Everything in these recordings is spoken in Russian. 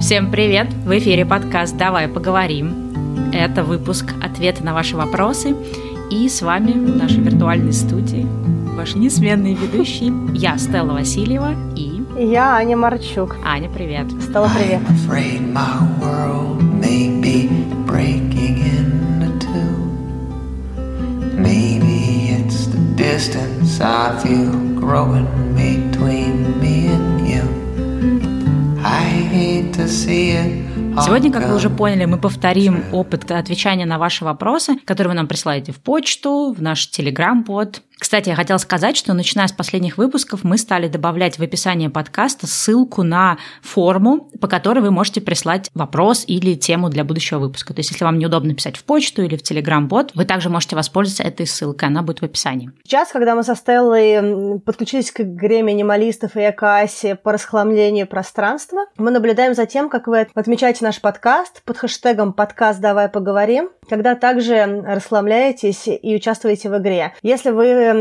Всем привет! В эфире подкаст «Давай поговорим». Это выпуск «Ответы на ваши вопросы». И с вами в нашей виртуальной студии ваши несменные ведущие. Я Стелла Васильева и... Я Аня Марчук. Аня, привет. Стелла, привет. distance I feel growing between Сегодня, как вы уже поняли, мы повторим опыт отвечания на ваши вопросы, которые вы нам присылаете в почту, в наш телеграм-бот, кстати, я хотела сказать, что начиная с последних выпусков мы стали добавлять в описание подкаста ссылку на форму, по которой вы можете прислать вопрос или тему для будущего выпуска. То есть, если вам неудобно писать в почту или в Телеграм-бот, вы также можете воспользоваться этой ссылкой, она будет в описании. Сейчас, когда мы со Стеллой подключились к игре минималистов и экоасе по расхламлению пространства, мы наблюдаем за тем, как вы отмечаете наш подкаст под хэштегом «Подкаст Давай поговорим», когда также расхламляетесь и участвуете в игре. Если вы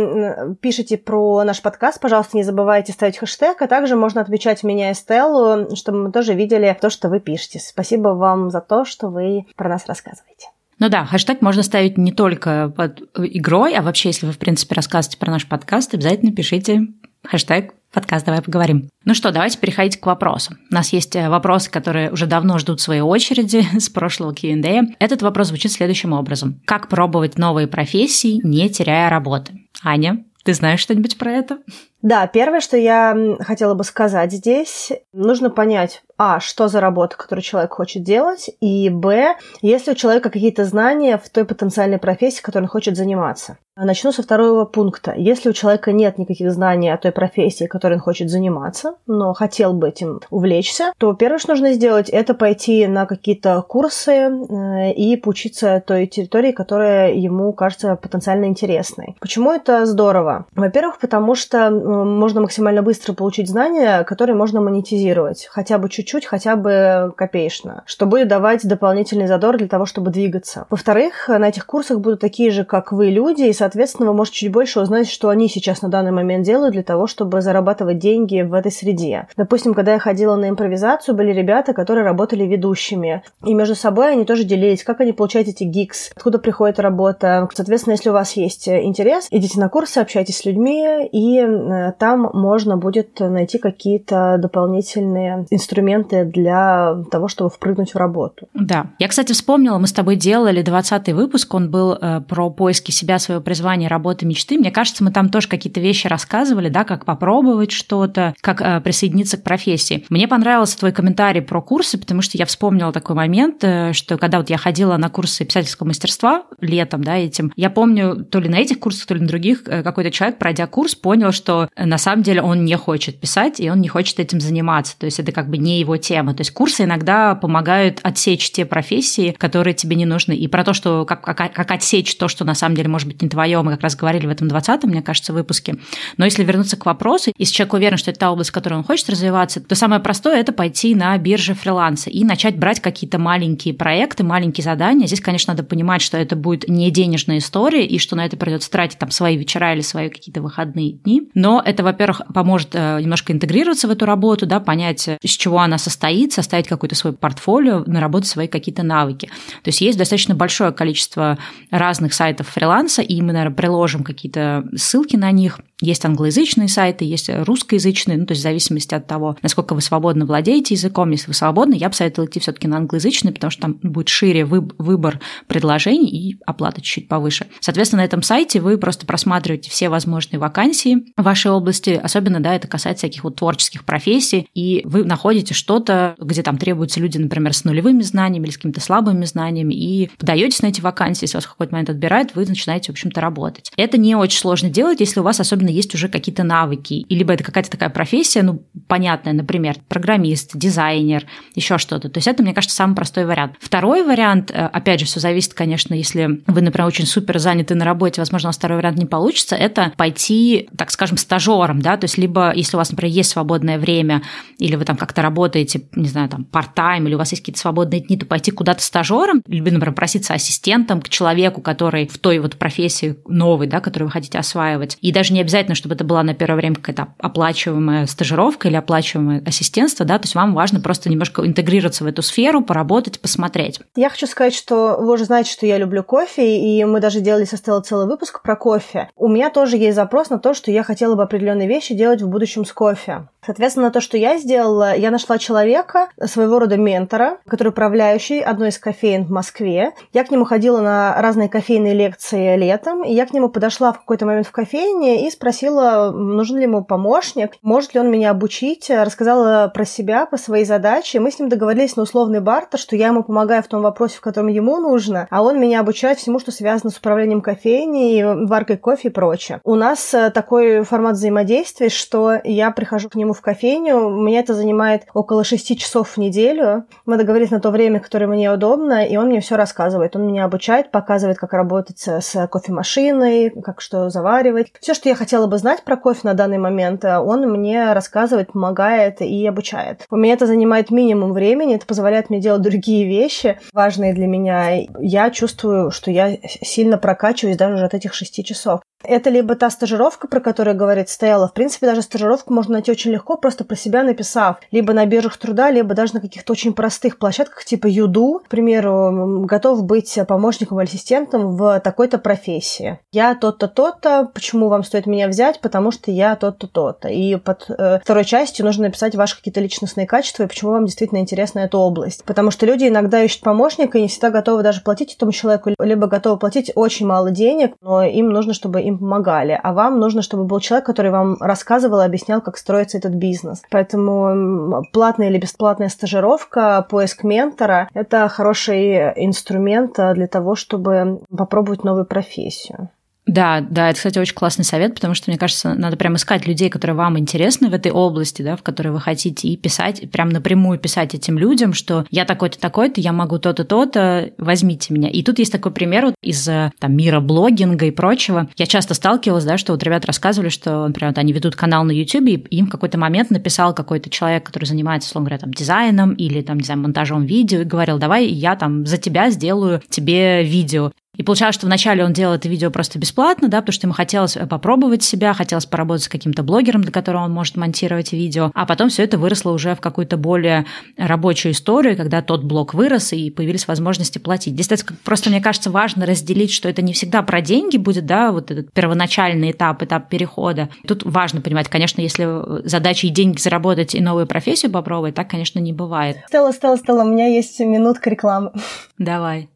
пишите про наш подкаст, пожалуйста, не забывайте ставить хэштег, а также можно отвечать меня и Стеллу, чтобы мы тоже видели то, что вы пишете. Спасибо вам за то, что вы про нас рассказываете. Ну да, хэштег можно ставить не только под игрой, а вообще, если вы, в принципе, рассказываете про наш подкаст, обязательно пишите хэштег подкаст «Давай поговорим». Ну что, давайте переходить к вопросам. У нас есть э, вопросы, которые уже давно ждут своей очереди с прошлого Q&A. Этот вопрос звучит следующим образом. Как пробовать новые профессии, не теряя работы? Аня, ты знаешь что-нибудь про это? Да, первое, что я хотела бы сказать здесь, нужно понять, а, что за работа, которую человек хочет делать, и, б, есть ли у человека какие-то знания в той потенциальной профессии, которой он хочет заниматься. Начну со второго пункта. Если у человека нет никаких знаний о той профессии, которой он хочет заниматься, но хотел бы этим увлечься, то первое, что нужно сделать, это пойти на какие-то курсы э, и поучиться той территории, которая ему кажется потенциально интересной. Почему это здорово? Во-первых, потому что можно максимально быстро получить знания, которые можно монетизировать. Хотя бы чуть-чуть хотя бы копеечно, что будет давать дополнительный задор для того, чтобы двигаться. Во-вторых, на этих курсах будут такие же, как вы, люди, и, соответственно, вы можете чуть больше узнать, что они сейчас на данный момент делают для того, чтобы зарабатывать деньги в этой среде. Допустим, когда я ходила на импровизацию, были ребята, которые работали ведущими, и между собой они тоже делились, как они получают эти гикс, откуда приходит работа. Соответственно, если у вас есть интерес, идите на курсы, общайтесь с людьми, и э, там можно будет найти какие-то дополнительные инструменты для того, чтобы впрыгнуть в работу. Да. Я, кстати, вспомнила, мы с тобой делали 20-й выпуск, он был э, про поиски себя, своего призвания, работы, мечты. Мне кажется, мы там тоже какие-то вещи рассказывали, да, как попробовать что-то, как э, присоединиться к профессии. Мне понравился твой комментарий про курсы, потому что я вспомнила такой момент, э, что когда вот я ходила на курсы писательского мастерства летом, да, этим, я помню, то ли на этих курсах, то ли на других, э, какой-то человек, пройдя курс, понял, что на самом деле он не хочет писать, и он не хочет этим заниматься. То есть это как бы не его тема. То есть курсы иногда помогают отсечь те профессии, которые тебе не нужны. И про то, что как, как, как отсечь то, что на самом деле может быть не твое, мы как раз говорили в этом 20-м, мне кажется, выпуске. Но если вернуться к вопросу, если человек уверен, что это та область, в которой он хочет развиваться, то самое простое – это пойти на бирже фриланса и начать брать какие-то маленькие проекты, маленькие задания. Здесь, конечно, надо понимать, что это будет не денежная история, и что на это придется тратить там свои вечера или свои какие-то выходные дни. Но это, во-первых, поможет э, немножко интегрироваться в эту работу, да, понять, из чего она состоит, составить какое-то свое портфолио, наработать свои какие-то навыки. То есть есть достаточно большое количество разных сайтов фриланса, и мы, наверное, приложим какие-то ссылки на них. Есть англоязычные сайты, есть русскоязычные, ну, то есть в зависимости от того, насколько вы свободно владеете языком. Если вы свободны, я бы советовала идти все таки на англоязычный, потому что там будет шире выбор предложений и оплата чуть-чуть повыше. Соответственно, на этом сайте вы просто просматриваете все возможные вакансии в вашей области, особенно, да, это касается всяких вот творческих профессий, и вы находите что-то, где там требуются люди, например, с нулевыми знаниями или с какими-то слабыми знаниями, и подаетесь на эти вакансии, если вас в какой-то момент отбирают, вы начинаете, в общем-то, работать. Это не очень сложно делать, если у вас особенно есть уже какие-то навыки, и либо это какая-то такая профессия, ну, понятная, например, программист, дизайнер, еще что-то. То есть это, мне кажется, самый простой вариант. Второй вариант, э, опять же, все зависит, конечно, если вы, например, очень супер заняты на работе, возможно, у вас второй вариант не получится, это пойти, так скажем, стажером, да, то есть либо, если у вас, например, есть свободное время, или вы там как-то работаете, не знаю, там, part-time, или у вас есть какие-то свободные дни, то пойти куда-то стажером, либо, например, проситься ассистентом к человеку, который в той вот профессии новой, да, которую вы хотите осваивать. И даже не обязательно обязательно, чтобы это была на первое время какая-то оплачиваемая стажировка или оплачиваемое ассистентство, да, то есть вам важно просто немножко интегрироваться в эту сферу, поработать, посмотреть. Я хочу сказать, что вы уже знаете, что я люблю кофе, и мы даже делали со Стеллой целый выпуск про кофе. У меня тоже есть запрос на то, что я хотела бы определенные вещи делать в будущем с кофе. Соответственно, то, что я сделала, я нашла человека, своего рода ментора, который управляющий одной из кофеин в Москве. Я к нему ходила на разные кофейные лекции летом, и я к нему подошла в какой-то момент в кофейне и спросила, нужен ли ему помощник, может ли он меня обучить, рассказала про себя, про свои задачи. Мы с ним договорились на условный бартер, что я ему помогаю в том вопросе, в котором ему нужно, а он меня обучает всему, что связано с управлением кофейней, варкой кофе и прочее. У нас э, такой формат взаимодействия, что я прихожу к нему в кофейню, у меня это занимает около 6 часов в неделю. Мы договорились на то время, которое мне удобно, и он мне все рассказывает. Он меня обучает, показывает, как работать с кофемашиной, как что заваривать. Все, что я хотела бы знать про кофе на данный момент, он мне рассказывает, помогает и обучает. У меня это занимает минимум времени, это позволяет мне делать другие вещи, важные для меня. Я чувствую, что я сильно прокачиваюсь даже от этих шести часов. Это либо та стажировка, про которую говорит Стелла. В принципе, даже стажировку можно найти очень легко, просто про себя написав. Либо на биржах труда, либо даже на каких-то очень простых площадках, типа Юду, к примеру, готов быть помощником или ассистентом в такой-то профессии. Я тот-то, тот-то. Почему вам стоит меня взять? Потому что я тот-то, тот-то. И под э, второй частью нужно написать ваши какие-то личностные качества и почему вам действительно интересна эта область. Потому что люди иногда ищут помощника и не всегда готовы даже платить этому человеку, либо готовы платить очень мало денег, но им нужно, чтобы им им помогали, а вам нужно, чтобы был человек, который вам рассказывал и объяснял, как строится этот бизнес. Поэтому платная или бесплатная стажировка, поиск ментора – это хороший инструмент для того, чтобы попробовать новую профессию. Да, да, это, кстати, очень классный совет, потому что, мне кажется, надо прям искать людей, которые вам интересны в этой области, да, в которой вы хотите, и писать, прям напрямую писать этим людям, что я такой-то, такой-то, я могу то-то, то-то, возьмите меня. И тут есть такой пример вот из там, мира блогинга и прочего. Я часто сталкивалась, да, что вот ребята рассказывали, что, например, вот они ведут канал на YouTube, и им в какой-то момент написал какой-то человек, который занимается, условно говоря, там, дизайном или, там, не знаю, монтажом видео, и говорил, давай я там за тебя сделаю тебе видео. И получалось, что вначале он делал это видео просто бесплатно, да, потому что ему хотелось э, попробовать себя, хотелось поработать с каким-то блогером, для которого он может монтировать видео, а потом все это выросло уже в какую-то более рабочую историю, когда тот блог вырос и появились возможности платить. Здесь просто, мне кажется, важно разделить, что это не всегда про деньги будет, да, вот этот первоначальный этап, этап перехода. Тут важно понимать, конечно, если задача и деньги заработать, и новую профессию попробовать, так, конечно, не бывает. Стелла, Стелла, Стелла, у меня есть минутка рекламы. Давай.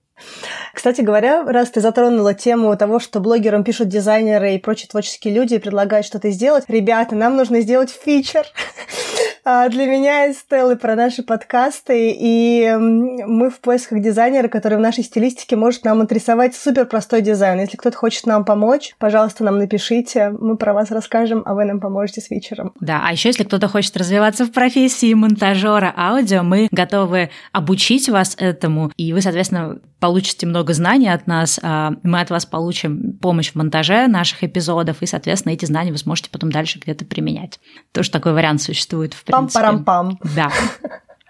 Кстати говоря, раз ты затронула тему того, что блогерам пишут дизайнеры и прочие творческие люди и предлагают что-то сделать, ребята, нам нужно сделать фичер для меня и Стеллы про наши подкасты, и мы в поисках дизайнера, который в нашей стилистике может нам отрисовать супер простой дизайн. Если кто-то хочет нам помочь, пожалуйста, нам напишите, мы про вас расскажем, а вы нам поможете с вечером. Да, а еще если кто-то хочет развиваться в профессии монтажера аудио, мы готовы обучить вас этому, и вы, соответственно, получите много знаний от нас, а мы от вас получим помощь в монтаже наших эпизодов, и, соответственно, эти знания вы сможете потом дальше где-то применять. Тоже такой вариант существует, в. Пам-парам-пам. Да.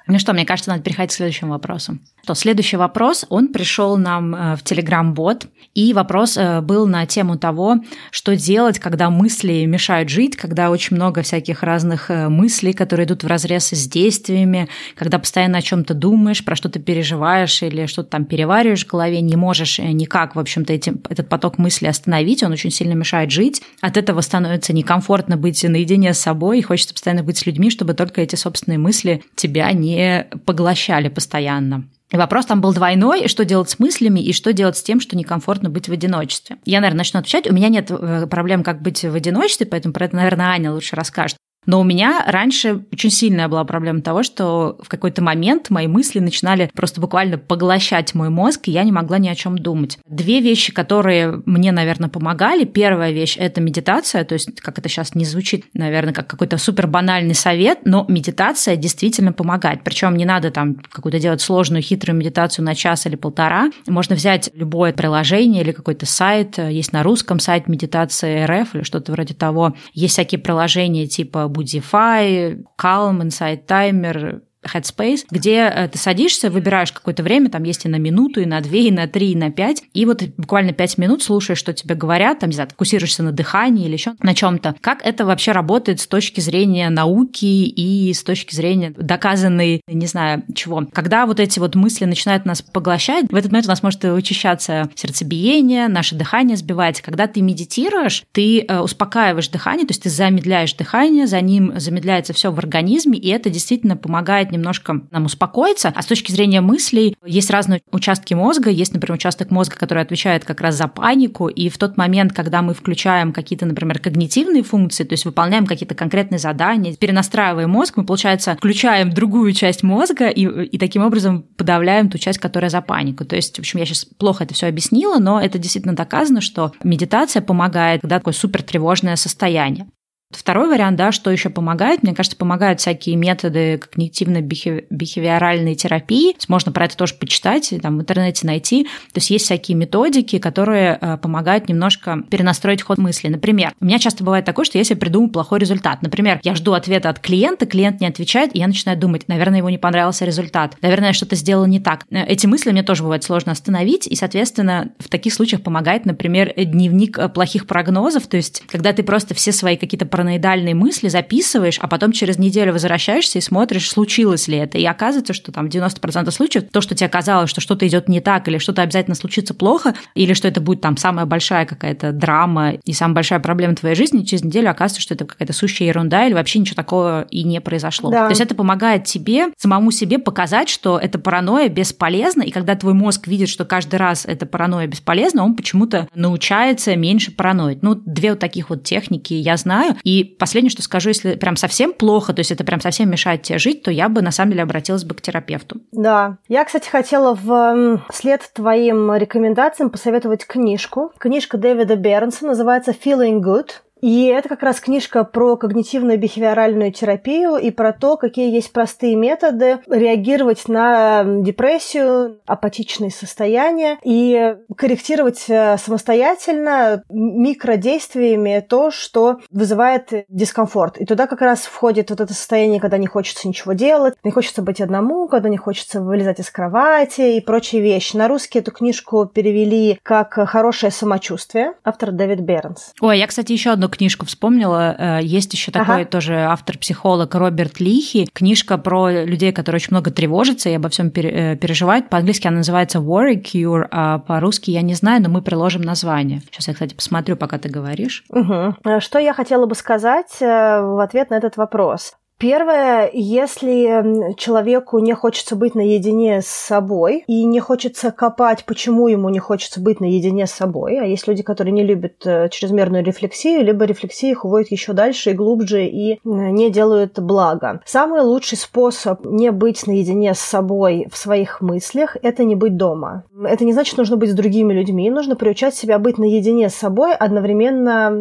Ну что, мне кажется, надо переходить к следующему вопросу. То следующий вопрос, он пришел нам э, в Telegram-бот, и вопрос э, был на тему того, что делать, когда мысли мешают жить, когда очень много всяких разных э, мыслей, которые идут в разрез с действиями, когда постоянно о чем-то думаешь, про что-то переживаешь или что-то там перевариваешь в голове, не можешь никак, в общем-то, этим, этот поток мыслей остановить, он очень сильно мешает жить. От этого становится некомфортно быть наедине с собой, и хочется постоянно быть с людьми, чтобы только эти собственные мысли тебя не поглощали постоянно. И вопрос там был двойной, что делать с мыслями и что делать с тем, что некомфортно быть в одиночестве. Я, наверное, начну отвечать. У меня нет э, проблем, как быть в одиночестве, поэтому про это, наверное, Аня лучше расскажет. Но у меня раньше очень сильная была проблема того, что в какой-то момент мои мысли начинали просто буквально поглощать мой мозг, и я не могла ни о чем думать. Две вещи, которые мне, наверное, помогали. Первая вещь – это медитация, то есть, как это сейчас не звучит, наверное, как какой-то супер банальный совет, но медитация действительно помогает. Причем не надо там какую-то делать сложную, хитрую медитацию на час или полтора. Можно взять любое приложение или какой-то сайт, есть на русском сайт медитации РФ или что-то вроде того. Есть всякие приложения типа Budify, Calm, Insight Timer, Headspace, где ты садишься, выбираешь какое-то время, там есть и на минуту, и на две, и на три, и на пять, и вот буквально пять минут слушаешь, что тебе говорят, там, не знаю, фокусируешься на дыхании или еще на чем-то. Как это вообще работает с точки зрения науки и с точки зрения доказанной, не знаю, чего. Когда вот эти вот мысли начинают нас поглощать, в этот момент у нас может учащаться сердцебиение, наше дыхание сбивается. Когда ты медитируешь, ты э, успокаиваешь дыхание, то есть ты замедляешь дыхание, за ним замедляется все в организме, и это действительно помогает немножко нам успокоиться. А с точки зрения мыслей есть разные участки мозга. Есть, например, участок мозга, который отвечает как раз за панику, и в тот момент, когда мы включаем какие-то, например, когнитивные функции, то есть выполняем какие-то конкретные задания, перенастраиваем мозг, мы, получается, включаем другую часть мозга и, и таким образом подавляем ту часть, которая за панику. То есть, в общем, я сейчас плохо это все объяснила, но это действительно доказано, что медитация помогает, когда такое супер тревожное состояние. Второй вариант, да, что еще помогает, мне кажется, помогают всякие методы когнитивно-бихевиоральной терапии. Можно про это тоже почитать, там в интернете найти. То есть есть всякие методики, которые э, помогают немножко перенастроить ход мысли. Например, у меня часто бывает такое, что если я придумаю плохой результат, например, я жду ответа от клиента, клиент не отвечает, и я начинаю думать, наверное, ему не понравился результат, наверное, я что-то сделала не так. Э, эти мысли мне тоже бывает сложно остановить, и, соответственно, в таких случаях помогает, например, дневник э, плохих прогнозов, то есть когда ты просто все свои какие-то параноидальные мысли записываешь, а потом через неделю возвращаешься и смотришь, случилось ли это. И оказывается, что там 90% случаев то, что тебе казалось, что что-то идет не так, или что-то обязательно случится плохо, или что это будет там самая большая какая-то драма и самая большая проблема твоей жизни, через неделю оказывается, что это какая-то сущая ерунда, или вообще ничего такого и не произошло. Да. То есть это помогает тебе, самому себе показать, что эта паранойя бесполезна, и когда твой мозг видит, что каждый раз эта паранойя бесполезна, он почему-то научается меньше параноить. Ну, две вот таких вот техники я знаю, и последнее, что скажу, если прям совсем плохо, то есть это прям совсем мешает тебе жить, то я бы на самом деле обратилась бы к терапевту. Да. Я, кстати, хотела в след твоим рекомендациям посоветовать книжку. Книжка Дэвида Бернса называется «Feeling Good». И это как раз книжка про когнитивную бихевиоральную терапию и про то, какие есть простые методы реагировать на депрессию, апатичные состояния и корректировать э, самостоятельно микродействиями то, что вызывает дискомфорт. И туда как раз входит вот это состояние, когда не хочется ничего делать, не хочется быть одному, когда не хочется вылезать из кровати и прочие вещи. На русский эту книжку перевели как «Хорошее самочувствие», автор Дэвид Бернс. Ой, я, кстати, еще одну одну книжку вспомнила. Э, есть еще такой ага. тоже автор-психолог Роберт Лихи. Книжка про людей, которые очень много тревожатся и обо всем э, переживают. По-английски она называется Worry Cure, а по-русски я не знаю, но мы приложим название. Сейчас я, кстати, посмотрю, пока ты говоришь. Угу. Что я хотела бы сказать в ответ на этот вопрос? Первое, если человеку не хочется быть наедине с собой и не хочется копать, почему ему не хочется быть наедине с собой, а есть люди, которые не любят э, чрезмерную рефлексию, либо рефлексия их уводит еще дальше и глубже и не делают блага. Самый лучший способ не быть наедине с собой в своих мыслях – это не быть дома. Это не значит, нужно быть с другими людьми, нужно приучать себя быть наедине с собой, одновременно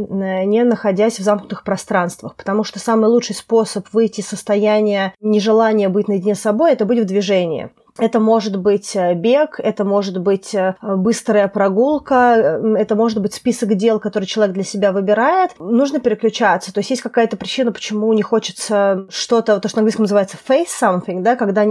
не находясь в замкнутых пространствах, потому что самый лучший способ вы выйти из состояния нежелания быть наедине с собой, это быть в движении. Это может быть э, бег, это может быть э, быстрая прогулка, э, это может быть список дел, которые человек для себя выбирает. Нужно переключаться. То есть есть какая-то причина, почему не хочется что-то, то, что на английском называется face something, да, когда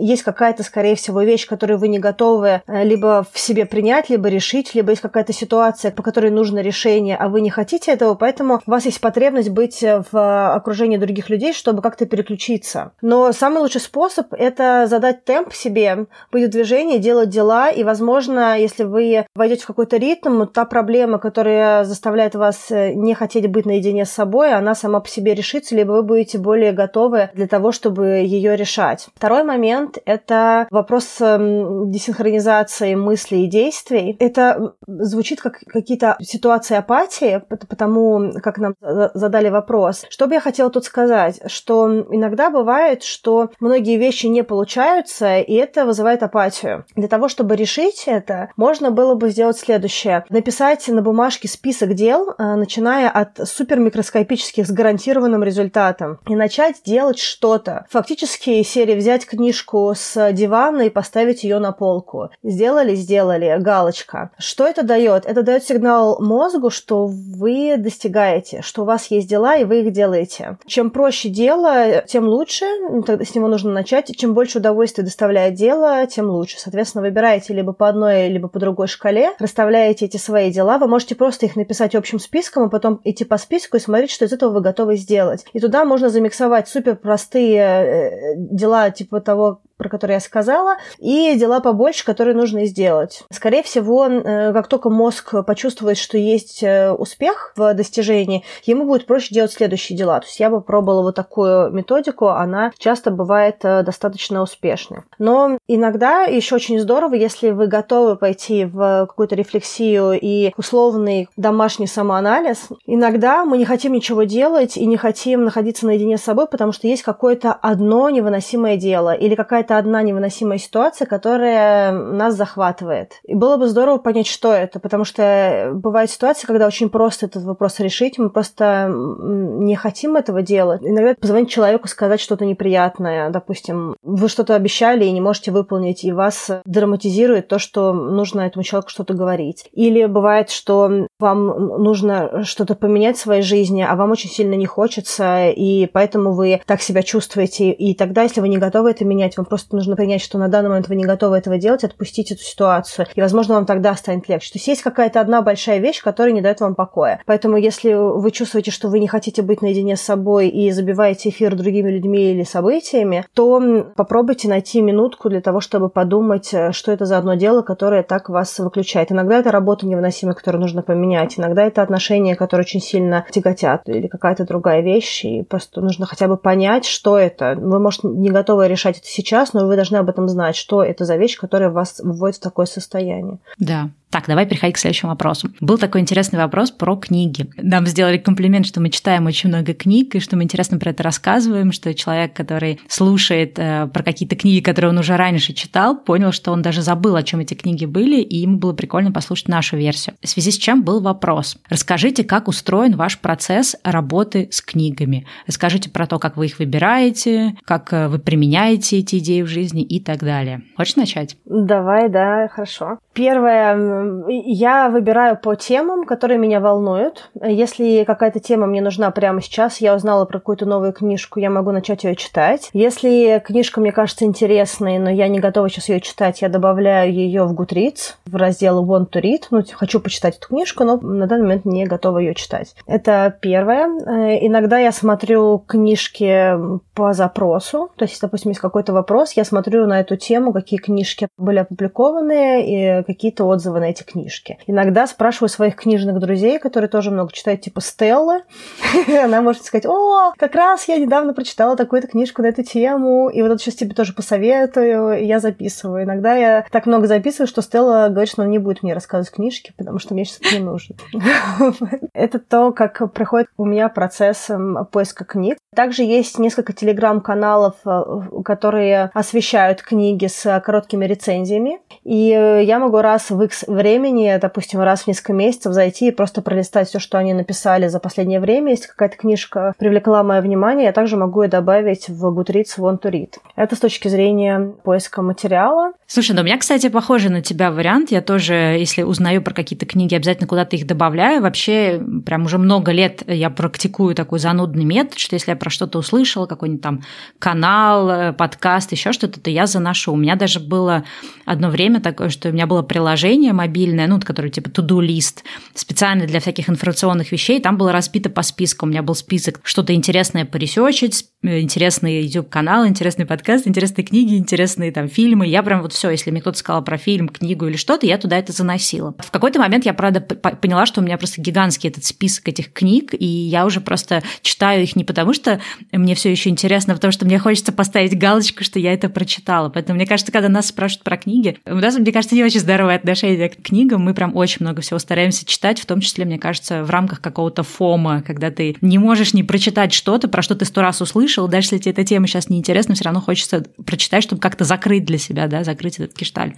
есть какая-то, скорее всего, вещь, которую вы не готовы либо в себе принять, либо решить, либо есть какая-то ситуация, по которой нужно решение, а вы не хотите этого, поэтому у вас есть потребность быть в окружении других людей, чтобы как-то переключиться. Но самый лучший способ – это задать темп себе себе, быть в движении, делать дела, и, возможно, если вы войдете в какой-то ритм, та проблема, которая заставляет вас э, не хотеть быть наедине с собой, она сама по себе решится, либо вы будете более готовы для того, чтобы ее решать. Второй момент – это вопрос эм, десинхронизации мыслей и действий. Это звучит как какие-то ситуации апатии, потому как нам задали вопрос. Что бы я хотела тут сказать? Что иногда бывает, что многие вещи не получаются, и это вызывает апатию. Для того, чтобы решить это, можно было бы сделать следующее. Написать на бумажке список дел, э, начиная от супермикроскопических с гарантированным результатом, и начать делать что-то. Фактически серии взять книжку с дивана и поставить ее на полку. Сделали, сделали, галочка. Что это дает? Это дает сигнал мозгу, что вы достигаете, что у вас есть дела, и вы их делаете. Чем проще дело, тем лучше, с него нужно начать. Чем больше удовольствия доставляет дело, тем лучше. Соответственно, выбираете либо по одной, либо по другой шкале, расставляете эти свои дела. Вы можете просто их написать общим списком, а потом идти по списку и смотреть, что из этого вы готовы сделать. И туда можно замиксовать супер простые э, дела, типа того, про которые я сказала, и дела побольше, которые нужно сделать. Скорее всего, э, как только мозг почувствует, что есть э, успех в достижении, ему будет проще делать следующие дела. То есть я бы пробовала вот такую методику, она часто бывает э, достаточно успешной. Но иногда еще очень здорово, если вы готовы пойти в какую-то рефлексию и условный домашний самоанализ. Иногда мы не хотим ничего делать и не хотим находиться наедине с собой, потому что есть какое-то одно невыносимое дело или какая-то какая-то одна невыносимая ситуация, которая нас захватывает. И было бы здорово понять, что это, потому что бывают ситуации, когда очень просто этот вопрос решить, мы просто не хотим этого делать. Иногда позвонить человеку, сказать что-то неприятное, допустим, вы что-то обещали и не можете выполнить, и вас драматизирует то, что нужно этому человеку что-то говорить. Или бывает, что вам нужно что-то поменять в своей жизни, а вам очень сильно не хочется, и поэтому вы так себя чувствуете. И тогда, если вы не готовы это менять, вам просто просто нужно принять, что на данный момент вы не готовы этого делать, отпустить эту ситуацию. И, возможно, вам тогда станет легче. То есть есть какая-то одна большая вещь, которая не дает вам покоя. Поэтому, если вы чувствуете, что вы не хотите быть наедине с собой и забиваете эфир другими людьми или событиями, то попробуйте найти минутку для того, чтобы подумать, э, что это за одно дело, которое так вас выключает. Иногда это работа невыносимая, которую нужно поменять. Иногда это отношения, которые очень сильно тяготят. Или какая-то другая вещь. И просто нужно хотя бы понять, что это. Вы, может, не готовы решать это сейчас, но вы должны об этом знать, что это за вещь, которая вас вводит в такое состояние. Да, так, давай переходить к следующему вопросу. Был такой интересный вопрос про книги. Нам сделали комплимент, что мы читаем очень много книг, и что мы интересно про это рассказываем, что человек, который слушает э, про какие-то книги, которые он уже раньше читал, понял, что он даже забыл, о чем эти книги были, и ему было прикольно послушать нашу версию. В связи с чем был вопрос. Расскажите, как устроен ваш процесс работы с книгами. Расскажите про то, как вы их выбираете, как э, вы применяете эти идеи в жизни и так далее. Хочешь начать? Давай, да, хорошо. Первое, я выбираю по темам, которые меня волнуют. Если какая-то тема мне нужна прямо сейчас, я узнала про какую-то новую книжку, я могу начать ее читать. Если книжка мне кажется интересной, но я не готова сейчас ее читать, я добавляю ее в Goodreads, в раздел Want to Read. Ну, хочу почитать эту книжку, но на данный момент не готова ее читать. Это первое. Э, иногда я смотрю книжки по запросу. То есть, допустим, есть какой-то вопрос, я смотрю на эту тему, какие книжки были опубликованы и какие-то отзывы на эти книжки. Иногда спрашиваю своих книжных друзей, которые тоже много читают, типа Стеллы. Она может сказать, о, как раз я недавно прочитала такую-то книжку на эту тему, и вот сейчас тебе тоже посоветую, и я записываю. Иногда я так много записываю, что Стелла говорит, что она не будет мне рассказывать книжки, потому что мне сейчас не нужно. Это то, как проходит у меня процесс поиска книг. Также есть несколько телеграм-каналов, э, которые освещают книги с короткими рецензиями. И э, я могу раз в X времени, допустим, раз в несколько месяцев зайти и просто пролистать все, что они написали за последнее время. Если какая-то книжка привлекла мое внимание, я также могу ее добавить в Goodreads Want to Read. Это с точки зрения поиска материала. Слушай, ну у меня, кстати, похожий на тебя вариант. Я тоже, если узнаю про какие-то книги, обязательно куда-то их добавляю. Вообще, прям уже много лет я практикую такой занудный метод, что если я про что-то услышала, какой-нибудь там канал, э, подкаст, еще что-то, то я заношу. У меня даже было одно время такое, что у меня было приложение мобильное, ну, которое типа to-do лист, специально для всяких информационных вещей. Там было разбито по списку. У меня был список что-то интересное поресечить, э, интересный YouTube-канал, интересный подкаст, интересные книги, интересные там фильмы. Я прям вот все, если мне кто-то сказал про фильм, книгу или что-то, я туда это заносила. В какой-то момент я, правда, поняла, что у меня просто гигантский этот список этих книг, и я уже просто читаю их не потому, что мне все еще интересно, а потому что мне хочется поставить галочку, что я это прочитала. Поэтому мне кажется, когда нас спрашивают про книги, у нас, мне кажется, не очень здоровое отношение к книгам. Мы прям очень много всего стараемся читать, в том числе, мне кажется, в рамках какого-то фома, когда ты не можешь не прочитать что-то, про что ты сто раз услышал, даже если тебе эта тема сейчас неинтересна, все равно хочется прочитать, чтобы как-то закрыть для себя, да, закрыть этот кишталь.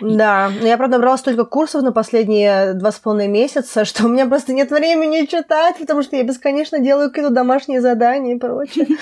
Да, я, правда, брала столько курсов на последние два с половиной месяца, что у меня просто нет времени читать, потому что я бесконечно делаю какие-то домашние задания и прочее.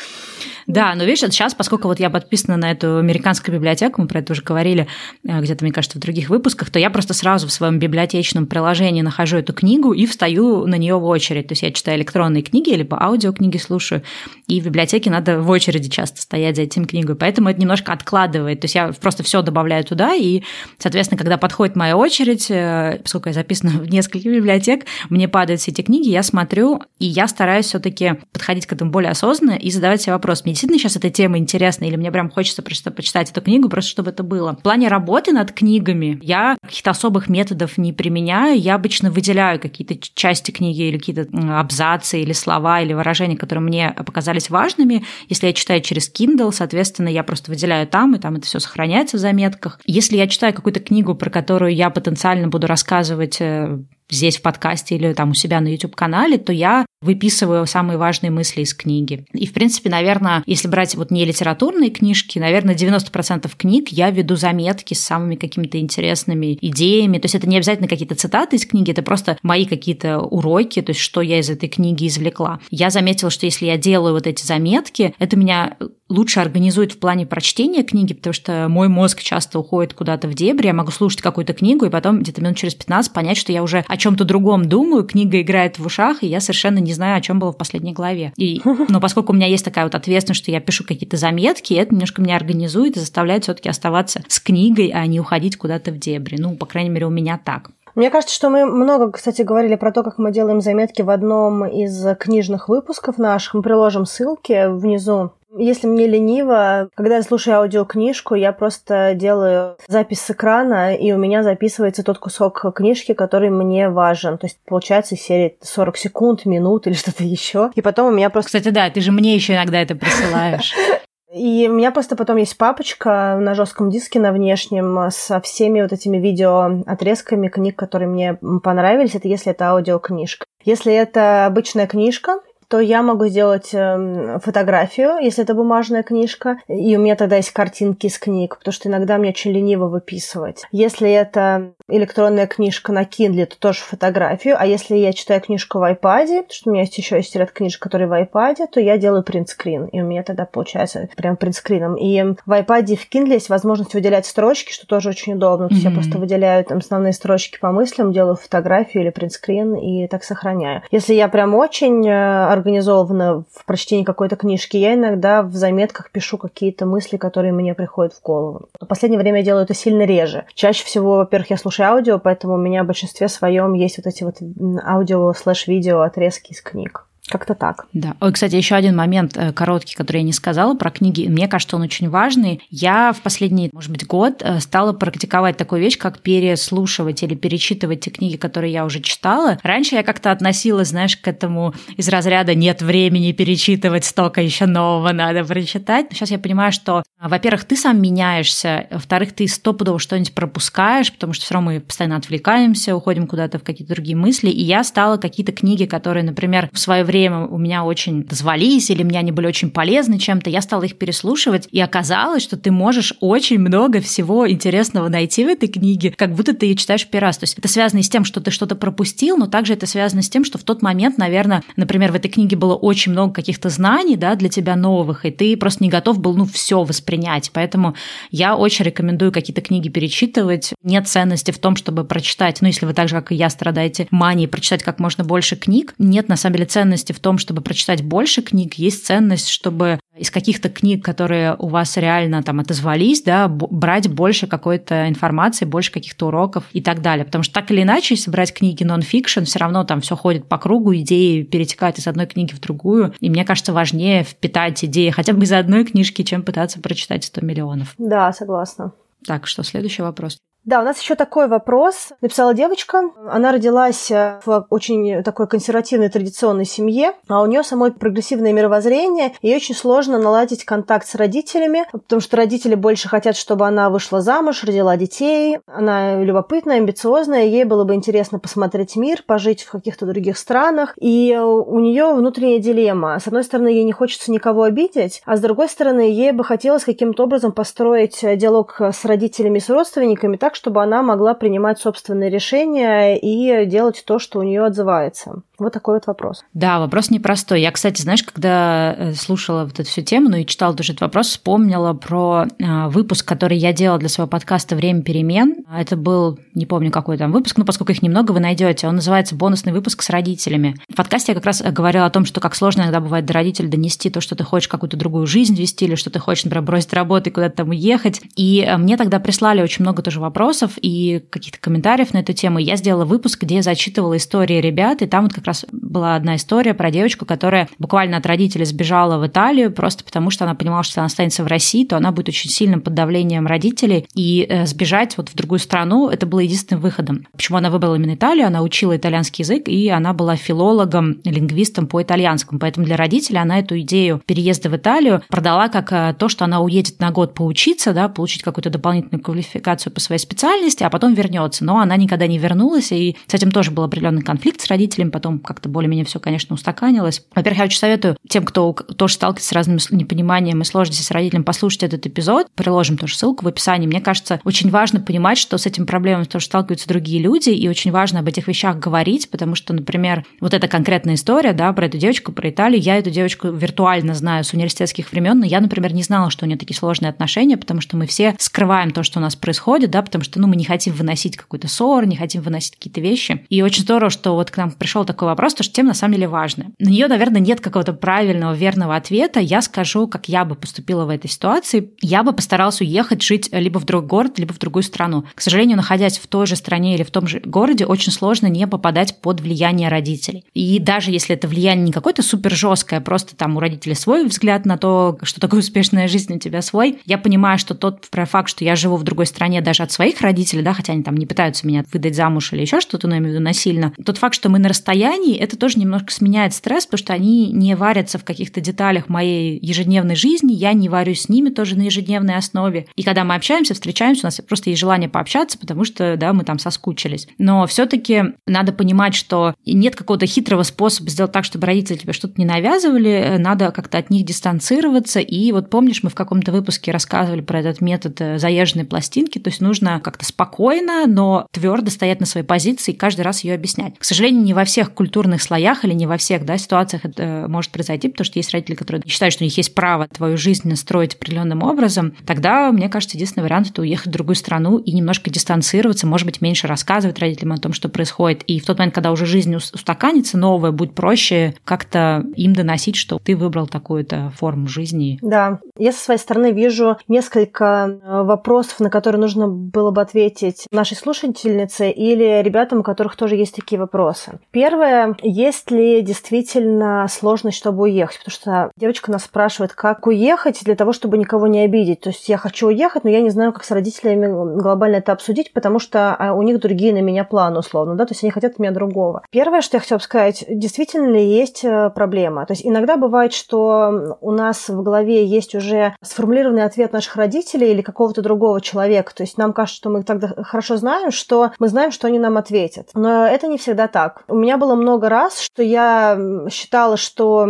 Да, но видишь, сейчас, поскольку вот я подписана на эту американскую библиотеку, мы про это уже говорили э, где-то, мне кажется, в других выпусках, то я просто сразу в своем библиотечном приложении нахожу эту книгу и встаю на нее в очередь. То есть я читаю электронные книги, либо аудиокниги слушаю, и в библиотеке надо в очереди часто стоять за этим книгой, поэтому это немножко откладывает. То есть я просто все добавляю туда, и, соответственно, когда подходит моя очередь, э, поскольку я записана в нескольких библиотек, мне падают все эти книги, я смотрю, и я стараюсь все-таки подходить к этому более осознанно и задавать себе вопрос, мне действительно сейчас эта тема интересна, или мне прям хочется просто почитать эту книгу, просто чтобы это было. В плане работы над книгами я каких-то особых методов не применяю, я обычно выделяю какие-то части книги или какие-то абзацы или слова или выражения, которые мне показались важными. Если я читаю через Kindle, соответственно, я просто выделяю там, и там это все сохраняется в заметках. Если я читаю какую-то книгу, про которую я потенциально буду рассказывать э, здесь в подкасте или там у себя на YouTube-канале, то я выписываю самые важные мысли из книги. И, в принципе, наверное, если брать вот не литературные книжки, наверное, 90% книг я веду заметки с самыми какими-то интересными идеями. То есть это не обязательно какие-то цитаты из книги, это просто мои какие-то уроки, то есть что я из этой книги извлекла. Я заметила, что если я делаю вот эти заметки, это меня лучше организует в плане прочтения книги, потому что мой мозг часто уходит куда-то в дебри, я могу слушать какую-то книгу и потом где-то минут через 15 понять, что я уже о чем-то другом думаю, книга играет в ушах, и я совершенно знаю, о чем было в последней главе. И, но поскольку у меня есть такая вот ответственность, что я пишу какие-то заметки, это немножко меня организует и заставляет все-таки оставаться с книгой, а не уходить куда-то в дебри. Ну, по крайней мере, у меня так. Мне кажется, что мы много, кстати, говорили про то, как мы делаем заметки в одном из книжных выпусков наших. Мы приложим ссылки внизу если мне лениво, когда я слушаю аудиокнижку, я просто делаю запись с экрана, и у меня записывается тот кусок книжки, который мне важен. То есть получается серия 40 секунд, минут или что-то еще. И потом у меня просто... Кстати, да, ты же мне еще иногда это присылаешь. И у меня просто потом есть папочка на жестком диске на внешнем со всеми вот этими видео отрезками книг, которые мне понравились. Это если это аудиокнижка. Если это обычная книжка, то я могу сделать э, фотографию, если это бумажная книжка, и у меня тогда есть картинки из книг, потому что иногда мне очень лениво выписывать. Если это электронная книжка на Kindle, то тоже фотографию, а если я читаю книжку в iPad, потому что у меня есть еще есть ряд книжек, которые в iPad, то я делаю принтскрин, и у меня тогда получается прям принтскрином. И в iPad и в Kindle есть возможность выделять строчки, что тоже очень удобно. То есть mm-hmm. я просто выделяю там основные строчки по мыслям, делаю фотографию или принтскрин и так сохраняю. Если я прям очень э, организована в прочтении какой-то книжки, я иногда в заметках пишу какие-то мысли, которые мне приходят в голову. В последнее время я делаю это сильно реже. Чаще всего, во-первых, я слушаю аудио, поэтому у меня в большинстве своем есть вот эти вот аудио слэш-видео отрезки из книг. Как-то так. Да. Ой, кстати, еще один момент э, короткий, который я не сказала про книги. Мне кажется, он очень важный. Я в последний, может быть, год э, стала практиковать такую вещь, как переслушивать или перечитывать те книги, которые я уже читала. Раньше я как-то относилась, знаешь, к этому из разряда «нет времени перечитывать, столько еще нового надо прочитать». Сейчас я понимаю, что, во-первых, ты сам меняешься, во-вторых, ты стопудово что-нибудь пропускаешь, потому что все равно мы постоянно отвлекаемся, уходим куда-то в какие-то другие мысли. И я стала какие-то книги, которые, например, в свое время время у меня очень звались или мне они были очень полезны чем-то, я стала их переслушивать, и оказалось, что ты можешь очень много всего интересного найти в этой книге, как будто ты ее читаешь первый раз. То есть это связано и с тем, что ты что-то пропустил, но также это связано с тем, что в тот момент, наверное, например, в этой книге было очень много каких-то знаний, да, для тебя новых, и ты просто не готов был, ну, все воспринять. Поэтому я очень рекомендую какие-то книги перечитывать. Нет ценности в том, чтобы прочитать, ну, если вы так же, как и я, страдаете манией, прочитать как можно больше книг. Нет, на самом деле, ценности ценности в том, чтобы прочитать больше книг, есть ценность, чтобы из каких-то книг, которые у вас реально там отозвались, да, брать больше какой-то информации, больше каких-то уроков и так далее. Потому что так или иначе, если брать книги нон-фикшн, все равно там все ходит по кругу, идеи перетекают из одной книги в другую. И мне кажется, важнее впитать идеи хотя бы из одной книжки, чем пытаться прочитать 100 миллионов. Да, согласна. Так, что следующий вопрос? Да, у нас еще такой вопрос. Написала девочка. Она родилась э, в очень такой консервативной традиционной семье, а у нее самой прогрессивное мировоззрение, и очень сложно наладить контакт с родителями, потому что родители больше хотят, чтобы она вышла замуж, родила детей. Она любопытная, амбициозная, ей было бы интересно посмотреть мир, пожить в каких-то других странах. И у нее внутренняя дилемма. С одной стороны, ей не хочется никого обидеть, а с другой стороны, ей бы хотелось каким-то образом построить диалог с родителями, с родственниками так, чтобы она могла принимать собственные решения и делать то, что у нее отзывается. Вот такой вот вопрос. Да, вопрос непростой. Я, кстати, знаешь, когда э, слушала вот эту всю тему, ну и читала тоже этот вопрос, вспомнила про э, выпуск, который я делала для своего подкаста «Время перемен». Это был, не помню, какой там выпуск, но поскольку их немного, вы найдете. Он называется «Бонусный выпуск с родителями». В подкасте я как раз говорила о том, что как сложно иногда бывает до родителей донести то, что ты хочешь какую-то другую жизнь вести, или что ты хочешь, например, бросить работу и куда-то там уехать. И э, мне тогда прислали очень много тоже вопросов и каких-то комментариев на эту тему. Я сделала выпуск, где я зачитывала истории ребят, и там вот как раз была одна история про девочку, которая буквально от родителей сбежала в Италию просто потому, что она понимала, что она останется в России, то она будет очень сильным под давлением родителей, и э, сбежать вот в другую страну это было единственным выходом. Почему она выбрала именно Италию? Она учила итальянский язык, и она была филологом, лингвистом по итальянскому. Поэтому для родителей она эту идею переезда в Италию продала как э, то, что она уедет на год поучиться, да, получить какую-то дополнительную квалификацию по своей специальности, а потом вернется. Но она никогда не вернулась, и с этим тоже был определенный конфликт с родителями, потом как-то более-менее все, конечно, устаканилось. Во-первых, я очень советую тем, кто тоже сталкивается с разными непониманиями и сложностями с родителями, послушать этот эпизод. Приложим тоже ссылку в описании. Мне кажется, очень важно понимать, что с этим проблемами тоже сталкиваются другие люди, и очень важно об этих вещах говорить, потому что, например, вот эта конкретная история, да, про эту девочку, про Италию, я эту девочку виртуально знаю с университетских времен, но я, например, не знала, что у нее такие сложные отношения, потому что мы все скрываем то, что у нас происходит, да, потому что, ну, мы не хотим выносить какой-то ссор, не хотим выносить какие-то вещи. И очень здорово, что вот к нам пришел такой вопрос, то, что тема на самом деле важная. На нее, наверное, нет какого-то правильного, верного ответа. Я скажу, как я бы поступила в этой ситуации. Я бы постаралась уехать жить либо в другой город, либо в другую страну. К сожалению, находясь в той же стране или в том же городе, очень сложно не попадать под влияние родителей. И даже если это влияние не какое-то супер жесткое, просто там у родителей свой взгляд на то, что такое успешная жизнь у тебя свой, я понимаю, что тот факт, что я живу в другой стране даже от своих родителей, да, хотя они там не пытаются меня выдать замуж или еще что-то, но я имею в виду насильно, тот факт, что мы на расстоянии, это тоже немножко сменяет стресс, потому что они не варятся в каких-то деталях моей ежедневной жизни, я не варюсь с ними тоже на ежедневной основе. И когда мы общаемся, встречаемся, у нас просто есть желание пообщаться, потому что, да, мы там соскучились. Но все таки надо понимать, что нет какого-то хитрого способа сделать так, чтобы родители тебе что-то не навязывали, надо как-то от них дистанцироваться. И вот помнишь, мы в каком-то выпуске рассказывали про этот метод э, заезженной пластинки, то есть нужно как-то спокойно, но твердо стоять на своей позиции и каждый раз ее объяснять. К сожалению, не во всех культурных слоях или не во всех да, ситуациях это э, может произойти, потому что есть родители, которые считают, что у них есть право твою жизнь настроить определенным образом, тогда, мне кажется, единственный вариант – это уехать в другую страну и немножко дистанцироваться, может быть, меньше рассказывать родителям о том, что происходит. И в тот момент, когда уже жизнь устаканится новая, будет проще как-то им доносить, что ты выбрал такую-то форму жизни. Да. Я со своей стороны вижу несколько э, вопросов, на которые нужно было бы ответить нашей слушательнице или ребятам, у которых тоже есть такие вопросы. Первое, есть ли действительно сложность, чтобы уехать? Потому что девочка нас спрашивает, как уехать для того, чтобы никого не обидеть. То есть я хочу уехать, но я не знаю, как с родителями глобально это обсудить, потому что а, у них другие на меня планы, условно, да, то есть они хотят от меня другого. Первое, что я хотела бы сказать, действительно ли есть э, проблема? То есть иногда бывает, что у нас в голове есть уже сформулированный ответ наших родителей или какого-то другого человека. То есть нам кажется, что мы так хорошо знаем, что мы знаем, что они нам ответят. Но это не всегда так. У меня было много раз, что я считала, что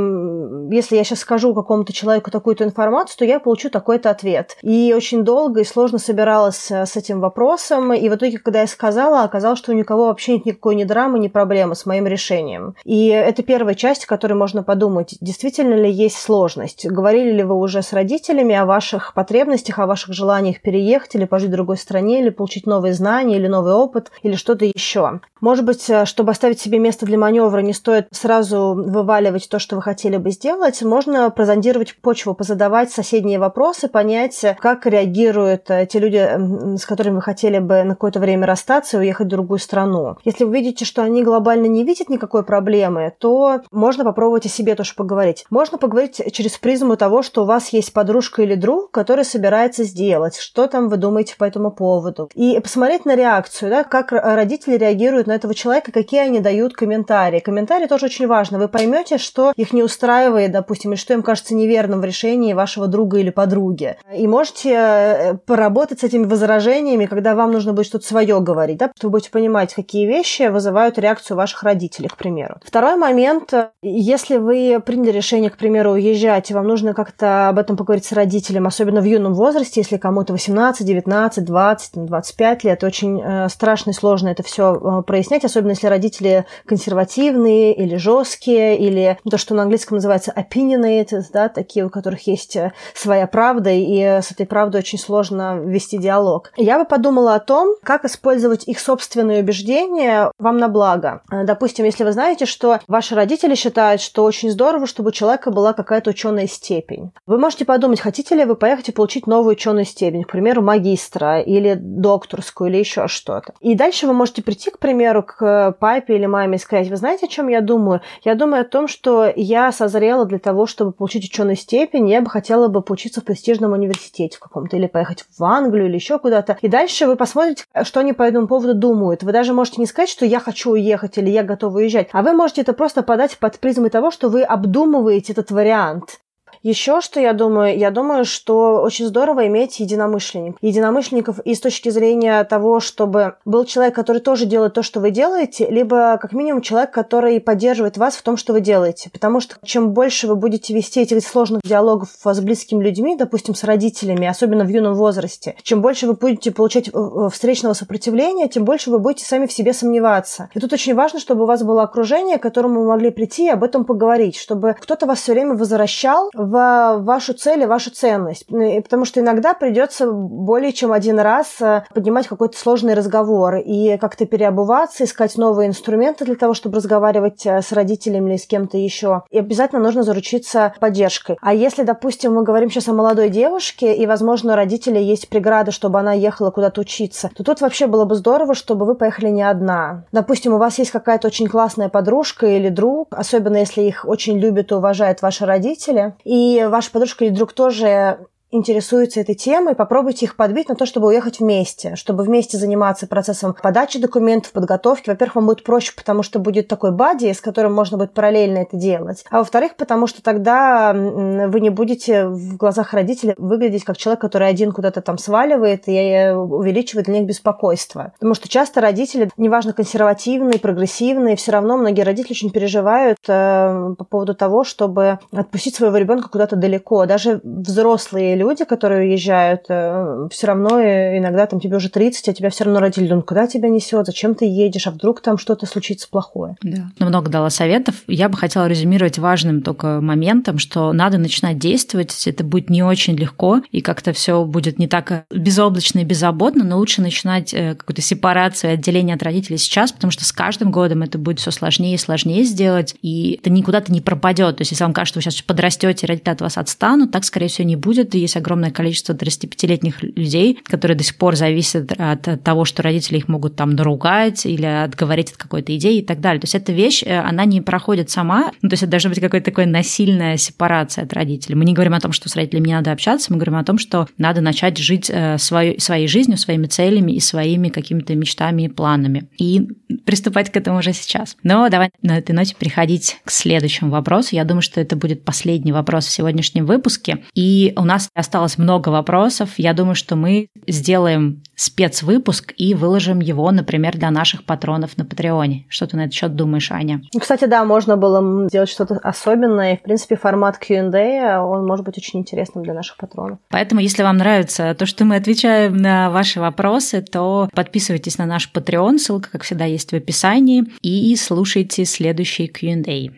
если я сейчас скажу какому-то человеку такую-то информацию, то я получу такой-то ответ. И очень долго и сложно собиралась э, с этим вопросом. И в итоге, когда я сказала, оказалось, что у никого вообще нет никакой ни драмы, ни проблемы с моим решением. И это первая часть, о которой можно подумать, действительно ли есть сложность. Говорили ли вы уже с родителями о ваших потребностях, о ваших желаниях переехать или пожить в другой стране, или получить новые знания, или новый опыт, или что-то еще. Может быть, э, чтобы оставить себе место для маневры, не стоит сразу вываливать то, что вы хотели бы сделать. Можно прозондировать почву, позадавать соседние вопросы, понять, как реагируют э, те люди, с которыми вы хотели бы на какое-то время расстаться и уехать в другую страну. Если вы видите, что они глобально не видят никакой проблемы, то можно попробовать о себе тоже поговорить. Можно поговорить через призму того, что у вас есть подружка или друг, который собирается сделать, что там вы думаете по этому поводу. И посмотреть на реакцию, да, как родители реагируют на этого человека, какие они дают комментарии. Комментарии тоже очень важно. Вы поймете, что их не устраивает, допустим, или что им кажется неверным в решении вашего друга или подруги. И можете э, поработать с этими возражениями, когда вам нужно будет что-то свое говорить, да, чтобы будете понимать, какие вещи вызывают реакцию ваших родителей, к примеру. Второй момент, если вы приняли решение, к примеру, уезжать, и вам нужно как-то об этом поговорить с родителем, особенно в юном возрасте, если кому-то 18, 19, 20, 25 лет, очень э, страшно и сложно это все э, прояснять, особенно если родители консервативные или жесткие, или то, что на английском называется opinionated, да, такие, у которых есть э, своя правда, и с этой правдой очень сложно вести диалог. Я бы подумала о том, как использовать их собственные убеждения вам на благо. Допустим, если вы знаете, что ваши родители считают, что очень здорово, чтобы у человека была какая-то ученая степень. Вы можете подумать, хотите ли вы поехать и получить новую ученую степень, к примеру, магистра или докторскую или еще что-то. И дальше вы можете прийти, к примеру, к папе или маме и сказать, вы знаете, о чем я думаю? Я думаю о том, что я созрела для того, чтобы получить ученую степень, я бы хотела бы поучиться в престижном университете в каком-то, или поехать в Англию, или еще куда-то. И дальше вы посмотрите, что они по этому поводу думают. Вы даже можете не сказать, что я хочу уехать или я готова уезжать, а вы можете это просто подать под призмой того, что вы обдумываете этот вариант. Еще что я думаю? Я думаю, что очень здорово иметь единомышленников. Единомышленников и с точки зрения того, чтобы был человек, который тоже делает то, что вы делаете, либо как минимум человек, который поддерживает вас в том, что вы делаете. Потому что чем больше вы будете вести этих сложных диалогов с близкими людьми, допустим, с родителями, особенно в юном возрасте, чем больше вы будете получать встречного сопротивления, тем больше вы будете сами в себе сомневаться. И тут очень важно, чтобы у вас было окружение, к которому вы могли прийти и об этом поговорить, чтобы кто-то вас все время возвращал в вашу цель и вашу ценность. Потому что иногда придется более чем один раз э, поднимать какой-то сложный разговор и как-то переобуваться, искать новые инструменты для того, чтобы разговаривать э, с родителями или с кем-то еще. И обязательно нужно заручиться поддержкой. А если, допустим, мы говорим сейчас о молодой девушке, и, возможно, у родителей есть преграда, чтобы она ехала куда-то учиться, то тут вообще было бы здорово, чтобы вы поехали не одна. Допустим, у вас есть какая-то очень классная подружка или друг, особенно если их очень любят и уважают ваши родители, и ваша подружка или друг тоже интересуются этой темой, попробуйте их подбить на то, чтобы уехать вместе, чтобы вместе заниматься процессом подачи документов, подготовки. Во-первых, вам будет проще, потому что будет такой бади, с которым можно будет параллельно это делать. А во-вторых, потому что тогда вы не будете в глазах родителей выглядеть как человек, который один куда-то там сваливает и э, увеличивает для них беспокойство. Потому что часто родители, неважно, консервативные, прогрессивные, все равно многие родители очень переживают э, по поводу того, чтобы отпустить своего ребенка куда-то далеко. Даже взрослые люди, которые уезжают, э, все равно иногда там тебе уже 30, а тебя все равно родители думают, куда тебя несет, зачем ты едешь, а вдруг там что-то случится плохое. Да. Ну, много дала советов. Я бы хотела резюмировать важным только моментом, что надо начинать действовать. Это будет не очень легко, и как-то все будет не так безоблачно и беззаботно, но лучше начинать э, какую-то сепарацию, отделение от родителей сейчас, потому что с каждым годом это будет все сложнее и сложнее сделать, и это никуда-то не пропадет. То есть, если вам кажется, что вы сейчас подрастете, родители от вас отстанут, так, скорее всего, не будет. И есть огромное количество 35-летних людей, которые до сих пор зависят от того, что родители их могут там наругать или отговорить от какой-то идеи и так далее. То есть эта вещь, э, она не проходит сама, ну, то есть это должна быть какая-то такая насильная сепарация от родителей. Мы не говорим о том, что с родителями не надо общаться, мы говорим о том, что надо начать жить э, своей, своей жизнью, своими целями и своими какими-то мечтами и планами. И приступать к этому уже сейчас. Но давай на этой ноте переходить к следующему вопросу. Я думаю, что это будет последний вопрос в сегодняшнем выпуске. И у нас осталось много вопросов. Я думаю, что мы сделаем спецвыпуск и выложим его, например, для наших патронов на Патреоне. Что ты на этот счет думаешь, Аня? Кстати, да, можно было сделать что-то особенное. В принципе, формат Q&A, он может быть очень интересным для наших патронов. Поэтому, если вам нравится то, что мы отвечаем на ваши вопросы, то подписывайтесь на наш Patreon, ссылка, как всегда, есть в описании, и слушайте следующий Q&A.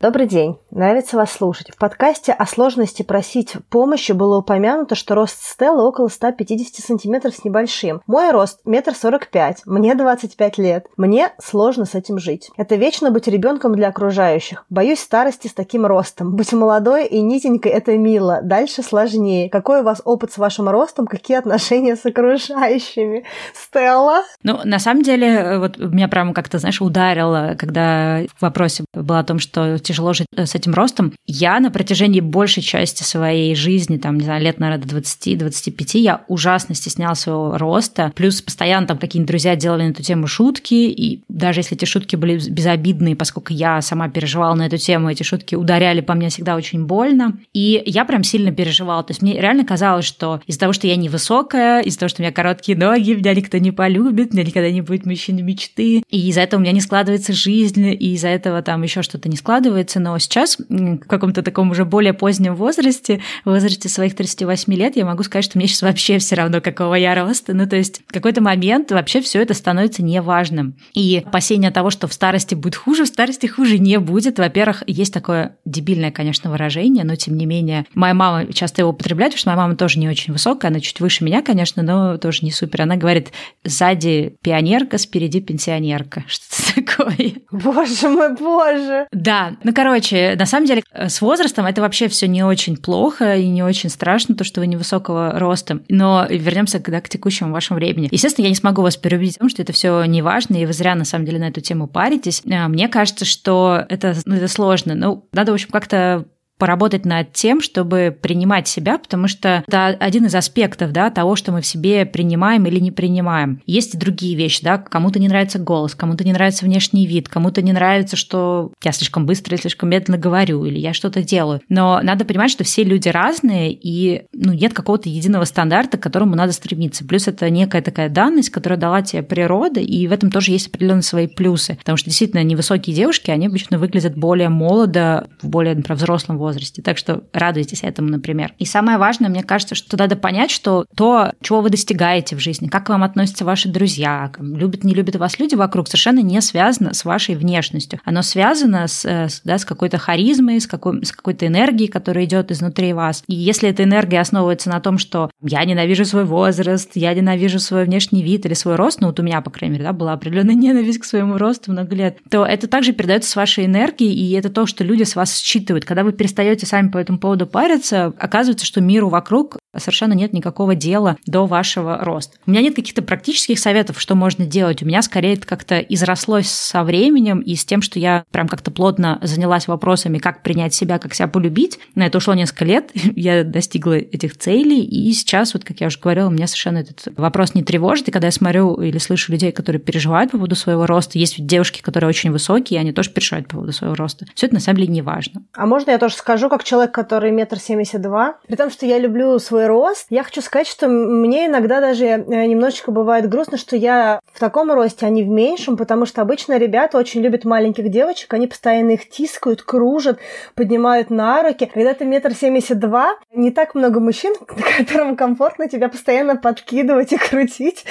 Добрый день. Нравится вас слушать. В подкасте о сложности просить помощи было упомянуто, что рост Стеллы около 150 сантиметров с небольшим. Мой рост метр сорок пять. Мне 25 лет. Мне сложно с этим жить. Это вечно быть ребенком для окружающих. Боюсь старости с таким ростом. Быть молодой и нитенькой – это мило. Дальше сложнее. Какой у вас опыт с вашим ростом? Какие отношения с окружающими? Стелла? Ну, на самом деле, вот меня прямо как-то, знаешь, ударило, когда в вопросе было о том, что тяжело жить э, с этим ростом. Я на протяжении большей части своей жизни, там, не знаю, лет, наверное, до 20-25, я ужасно стеснялась своего роста. Плюс постоянно там какие-нибудь друзья делали на эту тему шутки, и даже если эти шутки были безобидные, поскольку я сама переживала на эту тему, эти шутки ударяли по мне всегда очень больно. И я прям сильно переживала. То есть мне реально казалось, что из-за того, что я невысокая, из-за того, что у меня короткие ноги, меня никто не полюбит, меня никогда не будет мужчины мечты, и из-за этого у меня не складывается жизнь, и из-за этого там еще что-то не складывается. Но сейчас, в каком-то таком уже более позднем возрасте, в возрасте своих 38 лет, я могу сказать, что мне сейчас вообще все равно, какого я роста. Ну, то есть в какой-то момент вообще все это становится неважным. И опасение того, что в старости будет хуже, в старости хуже не будет. Во-первых, есть такое дебильное, конечно, выражение, но тем не менее, моя мама часто его употребляет, потому что моя мама тоже не очень высокая, она чуть выше меня, конечно, но тоже не супер. Она говорит, сзади пионерка, спереди пенсионерка. Что-то такое. Боже мой, боже. Да, ну, короче, на самом деле, с возрастом это вообще все не очень плохо и не очень страшно, то, что вы невысокого роста. Но вернемся когда к текущему вашему времени. Естественно, я не смогу вас переубедить в том, что это все не важно, и вы зря, на самом деле, на эту тему паритесь. А, мне кажется, что это, ну, это сложно. Ну, надо, в общем, как-то поработать над тем, чтобы принимать себя, потому что это один из аспектов да, того, что мы в себе принимаем или не принимаем. Есть и другие вещи, да, кому-то не нравится голос, кому-то не нравится внешний вид, кому-то не нравится, что я слишком быстро и слишком медленно говорю, или я что-то делаю. Но надо понимать, что все люди разные, и ну, нет какого-то единого стандарта, к которому надо стремиться. Плюс это некая такая данность, которая дала тебе природа, и в этом тоже есть определенные свои плюсы. Потому что действительно невысокие девушки, они обычно выглядят более молодо, в более, например, взрослом возрасте. Так что радуйтесь этому, например. И самое важное, мне кажется, что надо понять, что то, чего вы достигаете в жизни, как к вам относятся ваши друзья, любят, не любят вас люди вокруг, совершенно не связано с вашей внешностью. Оно связано с, э, да, с какой-то харизмой, с, какой, с какой-то энергией, которая идет изнутри вас. И если эта энергия основывается на том, что я ненавижу свой возраст, я ненавижу свой внешний вид или свой рост, ну вот у меня, по крайней мере, да, была определенная ненависть к своему росту много лет, то это также передается с вашей энергией, и это то, что люди с вас считывают. Когда вы перестаете сами по этому поводу париться, оказывается, что миру вокруг совершенно нет никакого дела до вашего роста. У меня нет каких-то практических советов, что можно делать. У меня скорее это как-то изрослось со временем и с тем, что я прям как-то плотно занялась вопросами, как принять себя, как себя полюбить. На это ушло несколько лет. Я достигла этих целей. И сейчас, вот как я уже говорила, меня совершенно этот вопрос не тревожит. И когда я смотрю или слышу людей, которые переживают по поводу своего роста, есть девушки, которые очень высокие, и они тоже переживают по поводу своего роста. Все это на самом деле не важно. А можно я тоже скажу, как человек, который метр семьдесят два, при том, что я люблю свой свой рост, я хочу сказать, что мне иногда даже э, немножечко бывает грустно, что я в таком росте, а не в меньшем, потому что обычно ребята очень любят маленьких девочек, они постоянно их тискают, кружат, поднимают на руки. Когда ты метр семьдесят два, не так много мужчин, которым комфортно тебя постоянно подкидывать и крутить.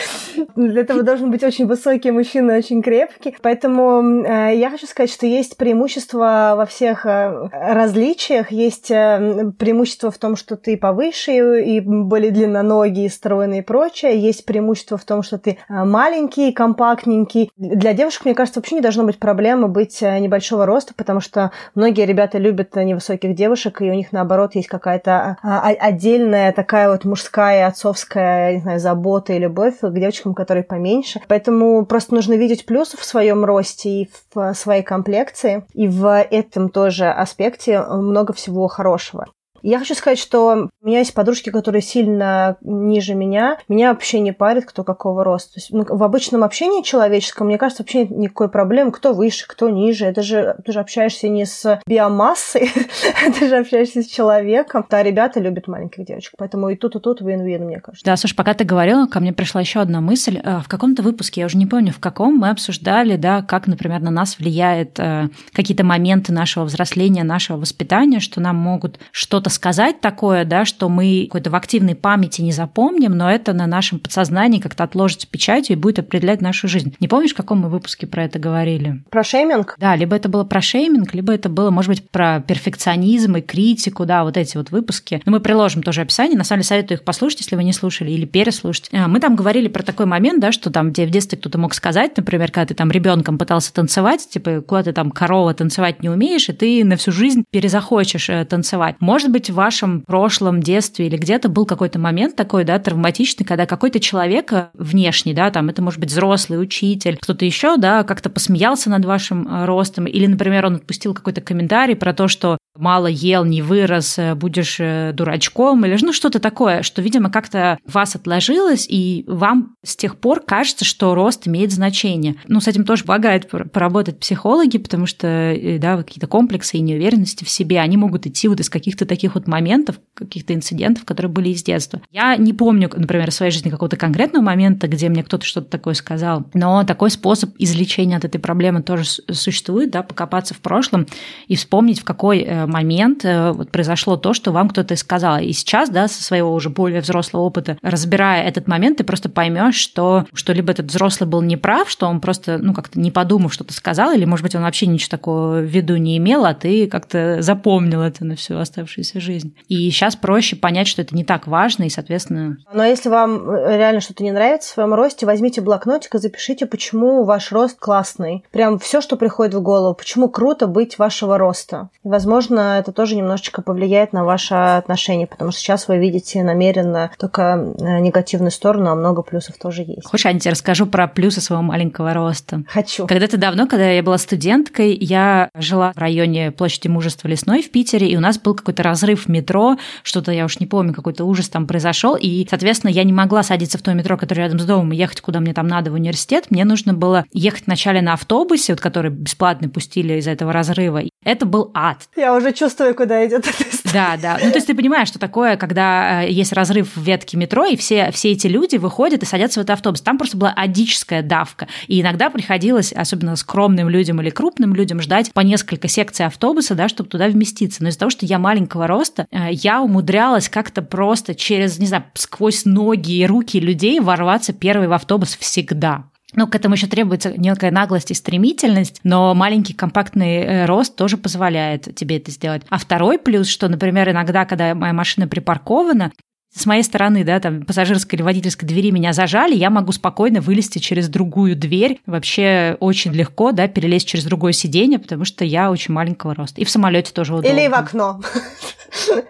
Для этого должен быть очень высокий мужчина, очень крепкий. Поэтому э, я хочу сказать, что есть преимущество во всех э, различиях, есть э, преимущество в том, что ты повыше и более длинноногие, стройные и прочее. Есть преимущество в том, что ты а, маленький, компактненький. Для девушек, мне кажется, вообще не должно быть проблемы быть э, небольшого роста, потому что многие ребята любят невысоких девушек, и у них, наоборот, есть какая-то а, а, отдельная такая вот мужская, отцовская, не знаю, забота и любовь к девочкам, которые поменьше. Поэтому просто нужно видеть плюсы в своем росте и в своей комплекции. И в этом тоже аспекте много всего хорошего. Я хочу сказать, что у меня есть подружки, которые сильно ниже меня. Меня вообще не парит, кто какого роста. То есть, ну, в обычном общении человеческом, мне кажется, вообще нет никакой проблемы, кто выше, кто ниже. Это же ты же общаешься не с биомассой, ты же общаешься с человеком. А ребята любят маленьких девочек, поэтому и тут, и тут вин-вин, мне кажется. Да, слушай, пока ты говорила, ко мне пришла еще одна мысль. Э, в каком-то выпуске, я уже не помню, в каком, мы обсуждали, да, как, например, на нас влияет э, какие-то моменты нашего взросления, нашего воспитания, что нам могут что-то рассказать такое, да, что мы какой-то в активной памяти не запомним, но это на нашем подсознании как-то отложится печатью и будет определять нашу жизнь. Не помнишь, в каком мы выпуске про это говорили? Про шейминг? Да, либо это было про шейминг, либо это было, может быть, про перфекционизм и критику, да, вот эти вот выпуски. Но мы приложим тоже описание. На самом деле советую их послушать, если вы не слушали, или переслушать. А, мы там говорили про такой момент, да, что там, где в детстве кто-то мог сказать, например, когда ты там ребенком пытался танцевать, типа, куда ты там корова танцевать не умеешь, и ты на всю жизнь перезахочешь э, танцевать. Может быть, в вашем прошлом детстве или где-то был какой-то момент такой, да, травматичный, когда какой-то человек э, внешний, да, там это может быть взрослый учитель, кто-то еще, да, как-то посмеялся над вашим э, ростом, или, например, он отпустил какой-то комментарий про то, что мало ел, не вырос, будешь дурачком, или ну что-то такое, что, видимо, как-то вас отложилось, и вам с тех пор кажется, что рост имеет значение. Ну, с этим тоже помогает поработать психологи, потому что, да, какие-то комплексы и неуверенности в себе, они могут идти вот из каких-то таких вот моментов, каких-то инцидентов, которые были из детства. Я не помню, например, в своей жизни какого-то конкретного момента, где мне кто-то что-то такое сказал, но такой способ излечения от этой проблемы тоже существует, да, покопаться в прошлом и вспомнить, в какой э, момент э, вот произошло то, что вам кто-то сказал. И сейчас, да, со своего уже более взрослого опыта, разбирая этот момент, ты просто поймешь, что, что либо этот взрослый был неправ, что он просто, ну, как-то не подумав, что-то сказал, или, может быть, он вообще ничего такого в виду не имел, а ты как-то запомнил это на всю оставшуюся жизнь. И сейчас проще понять, что это не так важно, и, соответственно... Но если вам э, реально что-то не нравится в своем росте, возьмите блокнотик и запишите, почему ваш рост классный. Прям все, что приходит в голову. Почему круто быть вашего роста. И, возможно, это тоже немножечко повлияет на ваше отношение, потому что сейчас вы видите намеренно только э, негативную сторону, а много плюсов тоже есть. Хочешь, я тебе расскажу про плюсы своего маленького роста? Хочу. Когда-то давно, когда я была студенткой, я жила в районе площади Мужества Лесной в Питере, и у нас был какой-то разрыв метро, что-то я уж не помню, какой-то ужас там произошел, и, соответственно, я не могла садиться в то метро, которое рядом с домом, и ехать, куда мне там надо, в университет. Мне нужно было ехать вначале на автобусе, вот, который бесплатно пустили из-за этого разрыва. Это был ад. Я уже чувствую, куда идет эта история. Да, да. Ну, то есть ты понимаешь, что такое, когда э, есть разрыв в ветке метро, и все, все эти люди выходят и садятся в этот автобус. Там просто была адическая давка. И иногда приходилось, особенно скромным людям или крупным людям, ждать по несколько секций автобуса, да, чтобы туда вместиться. Но из-за того, что я маленького роста, э, я умудрялась как-то просто через, не знаю, сквозь ноги и руки людей ворваться первый в автобус всегда. Ну, к этому еще требуется некая наглость и стремительность, но маленький компактный э, рост тоже позволяет тебе это сделать. А второй плюс, что, например, иногда, когда моя машина припаркована, с моей стороны, да, там пассажирской или водительской двери меня зажали, я могу спокойно вылезти через другую дверь, вообще очень легко, да, перелезть через другое сиденье, потому что я очень маленького роста. И в самолете тоже удобно. Или в окно.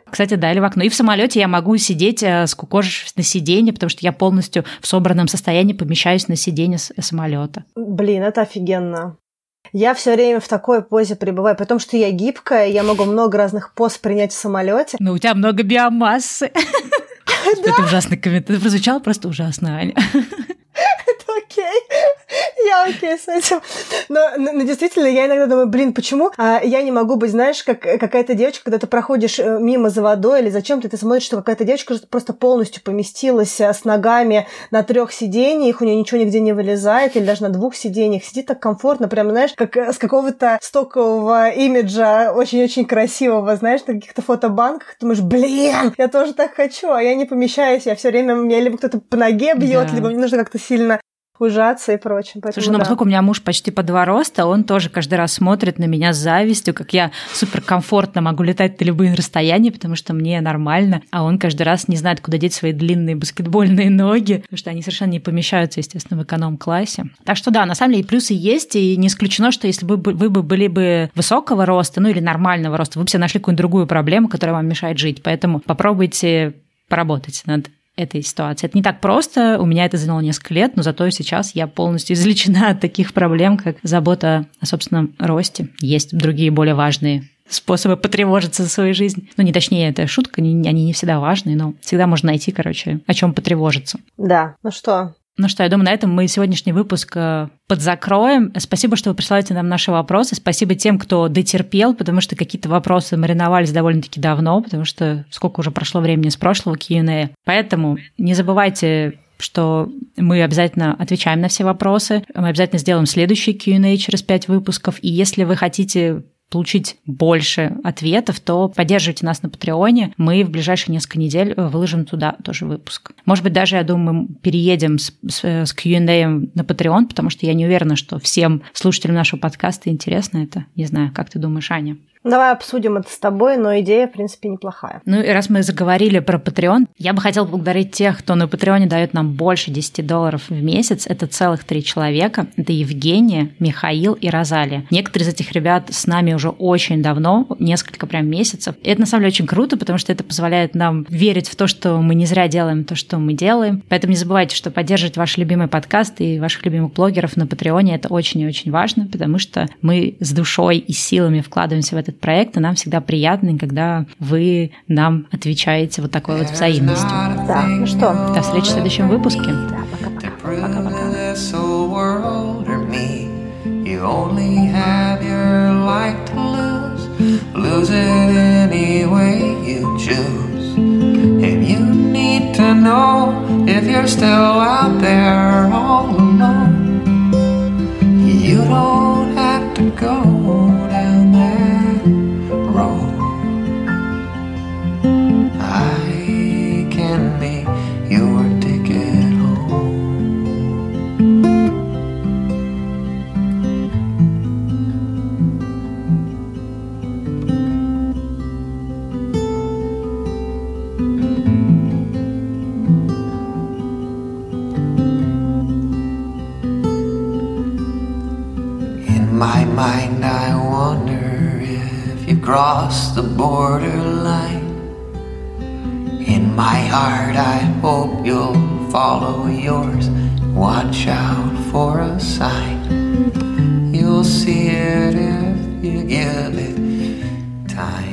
Кстати, да, или в окно. И в самолете я могу сидеть, э, скукожившись на сиденье, потому что я полностью в собранном состоянии помещаюсь на сиденье самолета. Блин, это офигенно. Я все время в такой позе пребываю, потому что я гибкая, я могу много разных поз принять в самолете. Но у тебя много биомассы. Это ужасный комментарий. Это прозвучало просто ужасно, Аня. Это окей. Я окей с этим. Но, но, но действительно, я иногда думаю, блин, почему а, я не могу быть, знаешь, как какая-то девочка, когда ты проходишь э, мимо за водой или зачем-то, ты смотришь, что какая-то девочка просто полностью поместилась э, с ногами на трех сиденьях, у нее ничего нигде не вылезает, или даже на двух сиденьях, сидит так комфортно, прям, знаешь, как э, с какого-то стокового имиджа, очень-очень красивого, знаешь, на каких-то фотобанках, ты думаешь, блин, я тоже так хочу, а я не помещаюсь, я все время, меня либо кто-то по ноге бьет, да. либо мне нужно как-то сильно ужаться и прочим. Поэтому, Слушай, ну да. поскольку у меня муж почти по два роста, он тоже каждый раз смотрит на меня с завистью, как я суперкомфортно могу летать на любые расстояния, потому что мне нормально, а он каждый раз не знает, куда деть свои длинные баскетбольные ноги, потому что они совершенно не помещаются, естественно, в эконом-классе. Так что да, на самом деле и плюсы есть, и не исключено, что если бы вы бы были бы высокого роста, ну или нормального роста, вы бы себе нашли какую-нибудь другую проблему, которая вам мешает жить. Поэтому попробуйте поработать над этой ситуации. Это не так просто, у меня это заняло несколько лет, но зато сейчас я полностью излечена от таких проблем, как забота о собственном росте. Есть другие более важные способы потревожиться за свою жизнь. Ну, не точнее, это шутка, они, не всегда важные, но всегда можно найти, короче, о чем потревожиться. Да, ну что, ну что, я думаю, на этом мы сегодняшний выпуск э, подзакроем. Спасибо, что вы присылаете нам наши вопросы. Спасибо тем, кто дотерпел, потому что какие-то вопросы мариновались довольно-таки давно, потому что сколько уже прошло времени с прошлого Q&A. Поэтому не забывайте что мы обязательно отвечаем на все вопросы. Мы обязательно сделаем следующий Q&A через пять выпусков. И если вы хотите получить больше ответов, то поддерживайте нас на Патреоне. Мы в ближайшие несколько недель выложим туда тоже выпуск. Может быть, даже, я думаю, мы переедем с, с, с Q&A на Patreon, потому что я не уверена, что всем слушателям нашего подкаста интересно это. Не знаю, как ты думаешь, Аня? Давай обсудим это с тобой, но идея, в принципе, неплохая. Ну и раз мы заговорили про Patreon, я бы хотела поблагодарить тех, кто на Патреоне дает нам больше 10 долларов в месяц. Это целых три человека. Это Евгения, Михаил и Розалия. Некоторые из этих ребят с нами уже очень давно, несколько прям месяцев. И это на самом деле очень круто, потому что это позволяет нам верить в то, что мы не зря делаем то, что мы делаем. Поэтому не забывайте, что поддерживать ваши любимые подкасты и ваших любимых блогеров на Патреоне это очень и очень важно, потому что мы с душой и силами вкладываемся в этот проект, и нам всегда приятно, когда вы нам отвечаете вот такой вот взаимностью. Да, ну что? До встречи в следующем выпуске. Да, пока-пока. Need to know if you're still out there all alone. You don't have to go. Crossed the borderline. In my heart, I hope you'll follow yours. Watch out for a sign. You'll see it if you give it time.